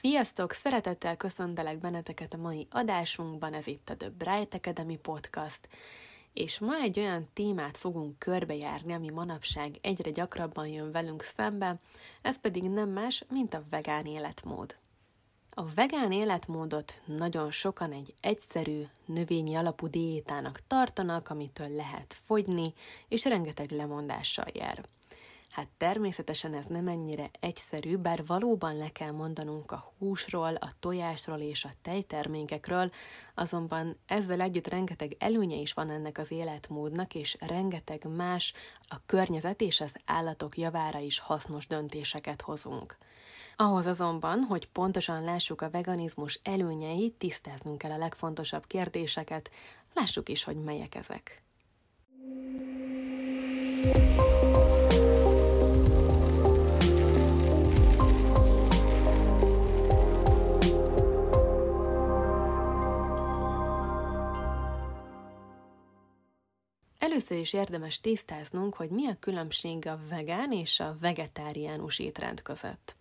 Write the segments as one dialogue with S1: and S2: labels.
S1: Sziasztok! Szeretettel köszöntelek benneteket a mai adásunkban, ez itt a The Bright Academy Podcast, és ma egy olyan témát fogunk körbejárni, ami manapság egyre gyakrabban jön velünk szembe, ez pedig nem más, mint a vegán életmód. A vegán életmódot nagyon sokan egy egyszerű, növényi alapú diétának tartanak, amitől lehet fogyni, és rengeteg lemondással jár. Hát természetesen ez nem ennyire egyszerű, bár valóban le kell mondanunk a húsról, a tojásról és a tejtermékekről, azonban ezzel együtt rengeteg előnye is van ennek az életmódnak, és rengeteg más a környezet és az állatok javára is hasznos döntéseket hozunk. Ahhoz azonban, hogy pontosan lássuk a veganizmus előnyeit, tisztáznunk kell a legfontosabb kérdéseket, lássuk is, hogy melyek ezek. Először is érdemes tisztáznunk, hogy mi a különbség a vegán és a vegetáriánus étrend között.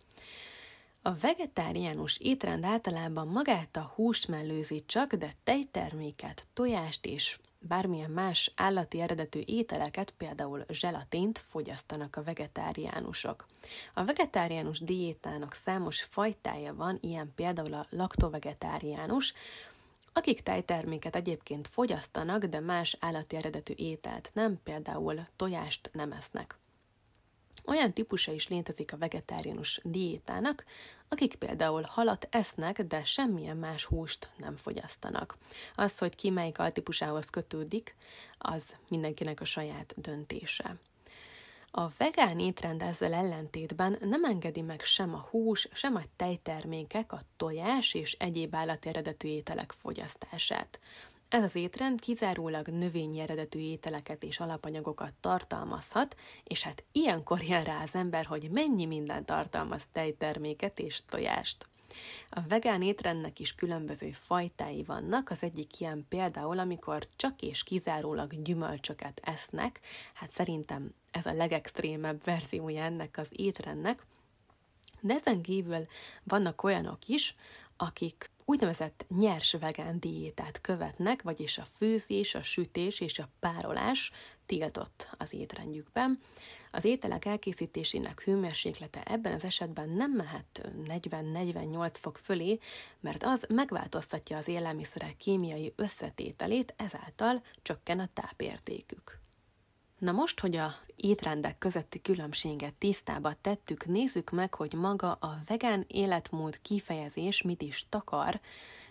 S1: A vegetáriánus étrend általában magát a húst mellőzi csak, de tejterméket, tojást és bármilyen más állati eredetű ételeket, például zselatint fogyasztanak a vegetáriánusok. A vegetáriánus diétának számos fajtája van, ilyen például a laktovegetáriánus, akik tejterméket egyébként fogyasztanak, de más állati eredetű ételt nem, például tojást nem esznek. Olyan típusa is létezik a vegetáriánus diétának, akik például halat esznek, de semmilyen más húst nem fogyasztanak. Az, hogy ki melyik altípusához kötődik, az mindenkinek a saját döntése. A vegán étrend ezzel ellentétben nem engedi meg sem a hús, sem a tejtermékek, a tojás és egyéb állati eredetű ételek fogyasztását. Ez az étrend kizárólag növényi eredetű ételeket és alapanyagokat tartalmazhat, és hát ilyenkor jön rá az ember, hogy mennyi minden tartalmaz tejterméket és tojást. A vegán étrendnek is különböző fajtái vannak, az egyik ilyen például, amikor csak és kizárólag gyümölcsöket esznek, hát szerintem ez a legextrémebb verziója ennek az étrendnek, de ezen kívül vannak olyanok is, akik úgynevezett nyers vegán diétát követnek, vagyis a főzés, a sütés és a párolás tiltott az étrendjükben. Az ételek elkészítésének hőmérséklete ebben az esetben nem mehet 40-48 fok fölé, mert az megváltoztatja az élelmiszerek kémiai összetételét, ezáltal csökken a tápértékük. Na most, hogy a étrendek közötti különbséget tisztába tettük, nézzük meg, hogy maga a vegán életmód kifejezés mit is takar,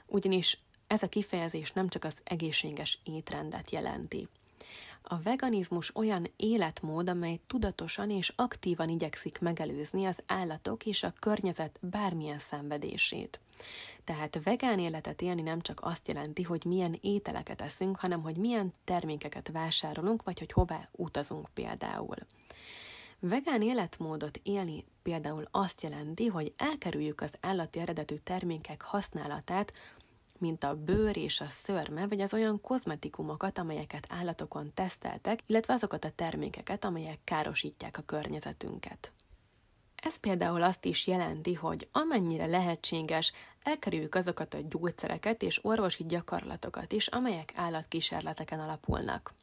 S1: ugyanis ez a kifejezés nem csak az egészséges étrendet jelenti. A veganizmus olyan életmód, amely tudatosan és aktívan igyekszik megelőzni az állatok és a környezet bármilyen szenvedését. Tehát vegán életet élni nem csak azt jelenti, hogy milyen ételeket eszünk, hanem hogy milyen termékeket vásárolunk, vagy hogy hová utazunk például. Vegán életmódot élni például azt jelenti, hogy elkerüljük az állati eredetű termékek használatát, mint a bőr és a szörme, vagy az olyan kozmetikumokat, amelyeket állatokon teszteltek, illetve azokat a termékeket, amelyek károsítják a környezetünket. Ez például azt is jelenti, hogy amennyire lehetséges, elkerüljük azokat a gyógyszereket és orvosi gyakorlatokat is, amelyek állatkísérleteken alapulnak.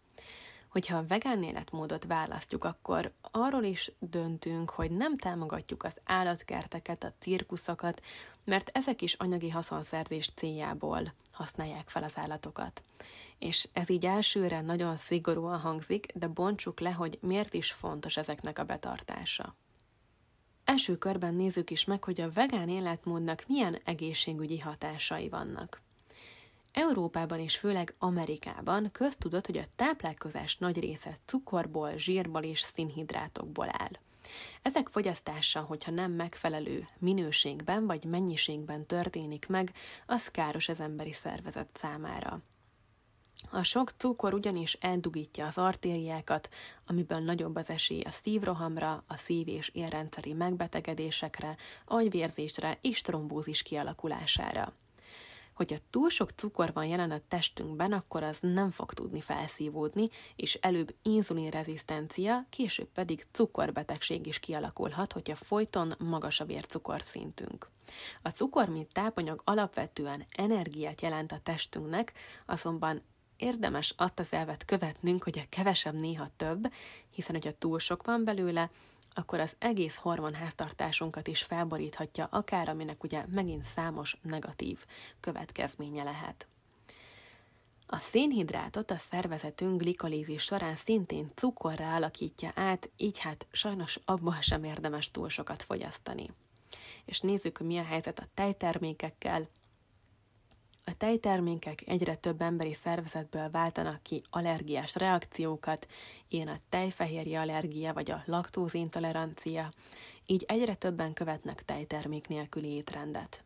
S1: Hogyha a vegán életmódot választjuk, akkor arról is döntünk, hogy nem támogatjuk az állatkerteket, a cirkuszokat, mert ezek is anyagi haszonszerzés céljából használják fel az állatokat. És ez így elsőre nagyon szigorúan hangzik, de bontsuk le, hogy miért is fontos ezeknek a betartása. Első körben nézzük is meg, hogy a vegán életmódnak milyen egészségügyi hatásai vannak. Európában és főleg Amerikában köztudott, hogy a táplálkozás nagy része cukorból, zsírból és szénhidrátokból áll. Ezek fogyasztása, hogyha nem megfelelő minőségben vagy mennyiségben történik meg, az káros az emberi szervezet számára. A sok cukor ugyanis eldugítja az artériákat, amiből nagyobb az esély a szívrohamra, a szív- és érrendszeri megbetegedésekre, agyvérzésre és trombózis kialakulására. Hogyha túl sok cukor van jelen a testünkben, akkor az nem fog tudni felszívódni, és előbb inzulinrezisztencia, később pedig cukorbetegség is kialakulhat, hogyha folyton magas a vércukorszintünk. A cukor, mint tápanyag alapvetően energiát jelent a testünknek, azonban érdemes azt az elvet követnünk, hogy a kevesebb néha több, hiszen hogyha túl sok van belőle, akkor az egész hormonháztartásunkat is felboríthatja, akár aminek ugye megint számos negatív következménye lehet. A szénhidrátot a szervezetünk glikolízis során szintén cukorra alakítja át, így hát sajnos abból sem érdemes túl sokat fogyasztani. És nézzük, mi a helyzet a tejtermékekkel, a tejtermékek egyre több emberi szervezetből váltanak ki allergiás reakciókat, ilyen a tejfehérje allergia vagy a laktózintolerancia, így egyre többen követnek tejtermék nélküli étrendet.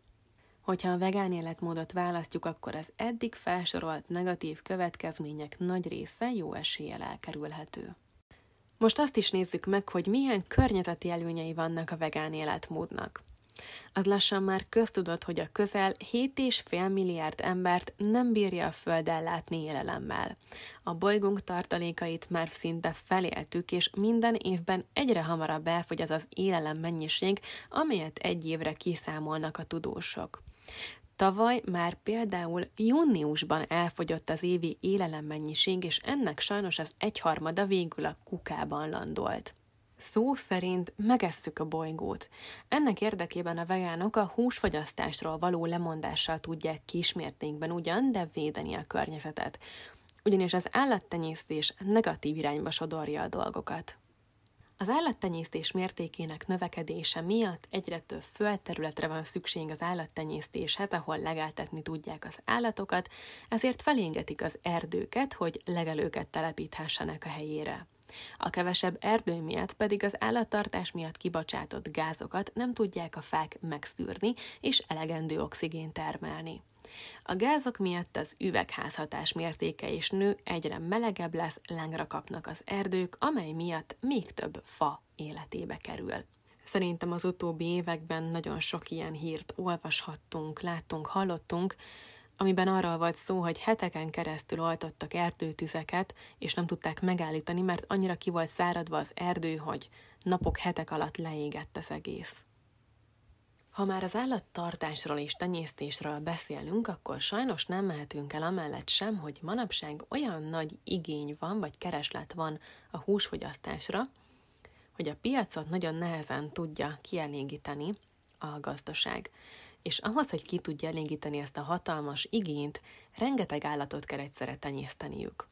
S1: Hogyha a vegán életmódot választjuk, akkor az eddig felsorolt negatív következmények nagy része jó eséllyel elkerülhető. Most azt is nézzük meg, hogy milyen környezeti előnyei vannak a vegán életmódnak. Az lassan már köztudott, hogy a közel 7,5 milliárd embert nem bírja a Föld ellátni élelemmel. A bolygónk tartalékait már szinte feléltük, és minden évben egyre hamarabb elfogy az az élelem mennyiség, amelyet egy évre kiszámolnak a tudósok. Tavaly már például júniusban elfogyott az évi élelemmennyiség, és ennek sajnos az egyharmada végül a kukában landolt. Szó szerint megesszük a bolygót. Ennek érdekében a vegánok a húsfogyasztásról való lemondással tudják kismértékben ugyan, de védeni a környezetet. Ugyanis az állattenyésztés negatív irányba sodorja a dolgokat. Az állattenyésztés mértékének növekedése miatt egyre több földterületre van szükség az állattenyésztéshez, ahol legeltetni tudják az állatokat, ezért feléngetik az erdőket, hogy legelőket telepíthessenek a helyére. A kevesebb erdő miatt pedig az állattartás miatt kibocsátott gázokat nem tudják a fák megszűrni és elegendő oxigént termelni. A gázok miatt az üvegházhatás mértéke is nő, egyre melegebb lesz, lángra kapnak az erdők, amely miatt még több fa életébe kerül. Szerintem az utóbbi években nagyon sok ilyen hírt olvashattunk, láttunk, hallottunk, amiben arról volt szó, hogy heteken keresztül oltottak erdőtüzeket, és nem tudták megállítani, mert annyira ki volt száradva az erdő, hogy napok, hetek alatt leégett az egész. Ha már az állattartásról és tenyésztésről beszélünk, akkor sajnos nem mehetünk el amellett sem, hogy manapság olyan nagy igény van, vagy kereslet van a húsfogyasztásra, hogy a piacot nagyon nehezen tudja kielégíteni a gazdaság és ahhoz, hogy ki tudja elégíteni ezt a hatalmas igényt, rengeteg állatot kell egyszerre tenyészteniük.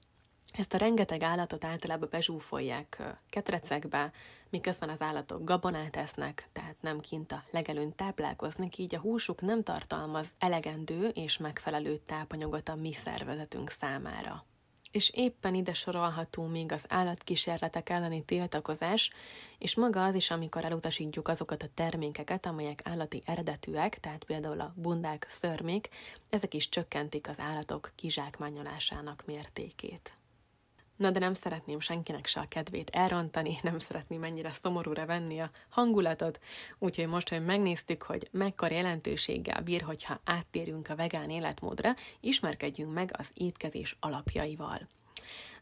S1: Ezt a rengeteg állatot általában bezsúfolják ketrecekbe, miközben az állatok gabonát esznek, tehát nem kint a legelőn táplálkoznak, így a húsuk nem tartalmaz elegendő és megfelelő tápanyagot a mi szervezetünk számára és éppen ide sorolható még az állatkísérletek elleni tiltakozás, és maga az is, amikor elutasítjuk azokat a termékeket, amelyek állati eredetűek, tehát például a bundák, szörmék, ezek is csökkentik az állatok kizsákmányolásának mértékét. Na de nem szeretném senkinek se a kedvét elrontani, nem szeretném mennyire szomorúra venni a hangulatot, úgyhogy most, hogy megnéztük, hogy mekkora jelentőséggel bír, hogyha áttérünk a vegán életmódra, ismerkedjünk meg az étkezés alapjaival.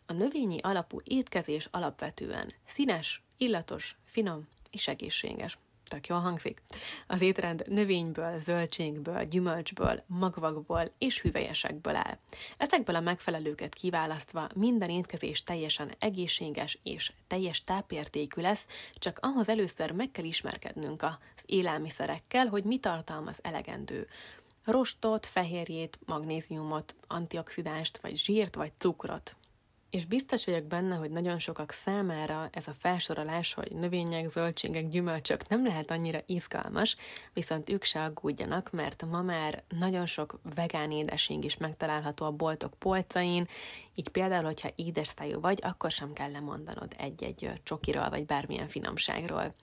S1: A növényi alapú étkezés alapvetően színes, illatos, finom és egészséges tök jól hangzik. Az étrend növényből, zöldségből, gyümölcsből, magvakból és hüvelyesekből áll. Ezekből a megfelelőket kiválasztva minden étkezés teljesen egészséges és teljes tápértékű lesz, csak ahhoz először meg kell ismerkednünk az élelmiszerekkel, hogy mi tartalmaz elegendő rostot, fehérjét, magnéziumot, antioxidánst, vagy zsírt, vagy cukrot. És biztos vagyok benne, hogy nagyon sokak számára ez a felsorolás, hogy növények, zöldségek, gyümölcsök nem lehet annyira izgalmas, viszont ők se aggódjanak, mert ma már nagyon sok vegán édesség is megtalálható a boltok polcain, így például, hogyha édes szájú vagy, akkor sem kell lemondanod egy-egy csokiról, vagy bármilyen finomságról.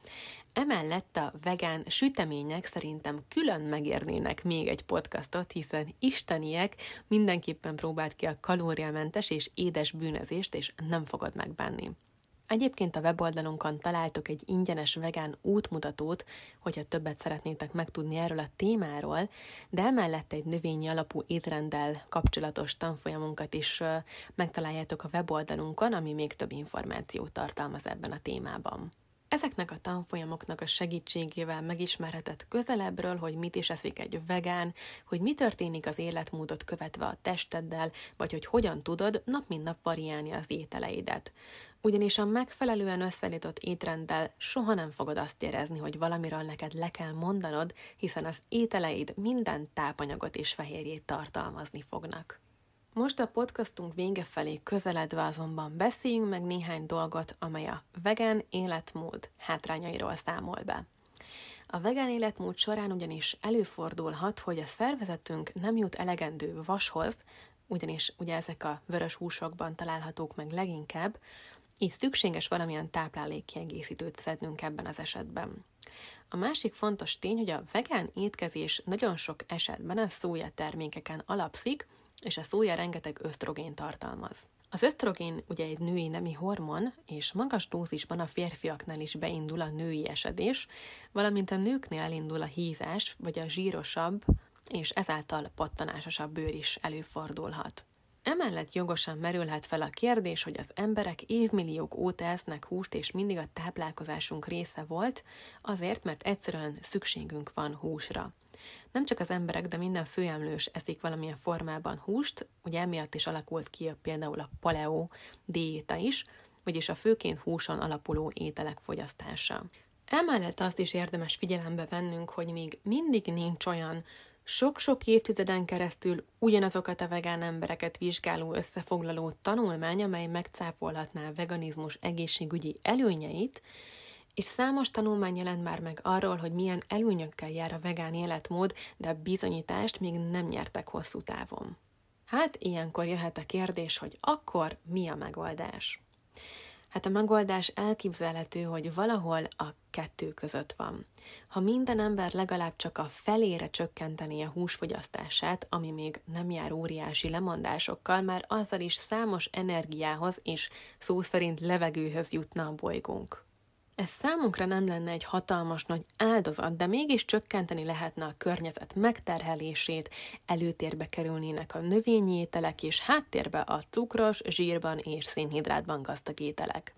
S1: Emellett a vegán sütemények szerintem külön megérnének még egy podcastot, hiszen isteniek mindenképpen próbált ki a kalóriamentes és édes bűnözést, és nem fogod megbánni. Egyébként a weboldalunkon találtok egy ingyenes vegán útmutatót, hogyha többet szeretnétek megtudni erről a témáról, de emellett egy növényi alapú étrenddel kapcsolatos tanfolyamunkat is megtaláljátok a weboldalunkon, ami még több információt tartalmaz ebben a témában. Ezeknek a tanfolyamoknak a segítségével megismerheted közelebbről, hogy mit is eszik egy vegán, hogy mi történik az életmódot követve a testeddel, vagy hogy hogyan tudod nap mint nap variálni az ételeidet. Ugyanis a megfelelően összeállított étrenddel soha nem fogod azt érezni, hogy valamiről neked le kell mondanod, hiszen az ételeid minden tápanyagot és fehérjét tartalmazni fognak. Most a podcastunk vége felé közeledve azonban beszéljünk meg néhány dolgot, amely a vegán életmód hátrányairól számol be. A vegán életmód során ugyanis előfordulhat, hogy a szervezetünk nem jut elegendő vashoz, ugyanis ugye ezek a vörös húsokban találhatók meg leginkább, így szükséges valamilyen táplálékkiegészítőt szednünk ebben az esetben. A másik fontos tény, hogy a vegán étkezés nagyon sok esetben a szója termékeken alapszik, és a szója rengeteg ösztrogén tartalmaz. Az ösztrogén ugye egy női nemi hormon, és magas dózisban a férfiaknál is beindul a női esedés, valamint a nőknél elindul a hízás, vagy a zsírosabb, és ezáltal pattanásosabb bőr is előfordulhat. Emellett jogosan merülhet fel a kérdés, hogy az emberek évmilliók óta esznek húst, és mindig a táplálkozásunk része volt, azért, mert egyszerűen szükségünk van húsra. Nem csak az emberek, de minden főemlős eszik valamilyen formában húst, ugye emiatt is alakult ki a, például a paleo diéta is, vagyis a főként húson alapuló ételek fogyasztása. Emellett azt is érdemes figyelembe vennünk, hogy még mindig nincs olyan sok-sok évtizeden keresztül ugyanazokat a vegán embereket vizsgáló összefoglaló tanulmány, amely megcáfolhatná a veganizmus egészségügyi előnyeit, és számos tanulmány jelent már meg arról, hogy milyen előnyökkel jár a vegán életmód, de bizonyítást még nem nyertek hosszú távon. Hát ilyenkor jöhet a kérdés, hogy akkor mi a megoldás? Hát a megoldás elképzelhető, hogy valahol a kettő között van. Ha minden ember legalább csak a felére csökkenteni a húsfogyasztását, ami még nem jár óriási lemondásokkal, már azzal is számos energiához és szó szerint levegőhöz jutna a bolygónk. Ez számunkra nem lenne egy hatalmas nagy áldozat, de mégis csökkenteni lehetne a környezet megterhelését, előtérbe kerülnének a növényi ételek, és háttérbe a cukros, zsírban és szénhidrátban gazdag ételek.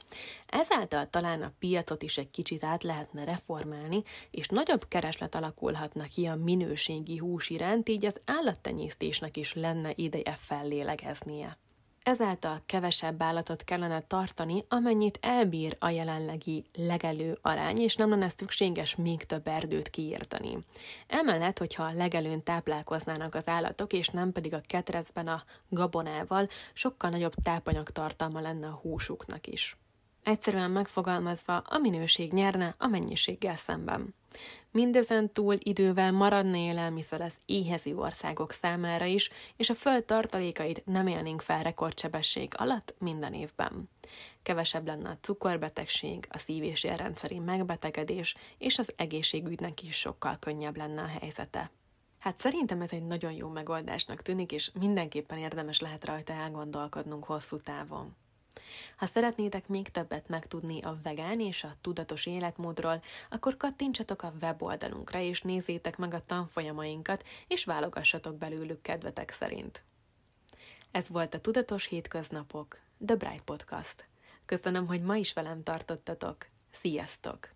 S1: Ezáltal talán a piacot is egy kicsit át lehetne reformálni, és nagyobb kereslet alakulhatna ki a minőségi hús iránt, így az állattenyésztésnek is lenne ideje fellélegeznie. Ezáltal kevesebb állatot kellene tartani, amennyit elbír a jelenlegi legelő arány, és nem lenne szükséges még több erdőt kiírtani. Emellett, hogyha a legelőn táplálkoznának az állatok, és nem pedig a ketrecben a gabonával, sokkal nagyobb tápanyag tartalma lenne a húsuknak is. Egyszerűen megfogalmazva, a minőség nyerne a mennyiséggel szemben. Mindezen túl idővel maradna élelmiszer az éhező országok számára is, és a föld tartalékait nem élnénk fel rekordsebesség alatt minden évben. Kevesebb lenne a cukorbetegség, a szív- és érrendszeri megbetegedés, és az egészségügynek is sokkal könnyebb lenne a helyzete. Hát szerintem ez egy nagyon jó megoldásnak tűnik, és mindenképpen érdemes lehet rajta elgondolkodnunk hosszú távon. Ha szeretnétek még többet megtudni a vegán és a tudatos életmódról, akkor kattintsatok a weboldalunkra, és nézzétek meg a tanfolyamainkat, és válogassatok belőlük kedvetek szerint. Ez volt a Tudatos Hétköznapok, The Bright Podcast. Köszönöm, hogy ma is velem tartottatok. Sziasztok!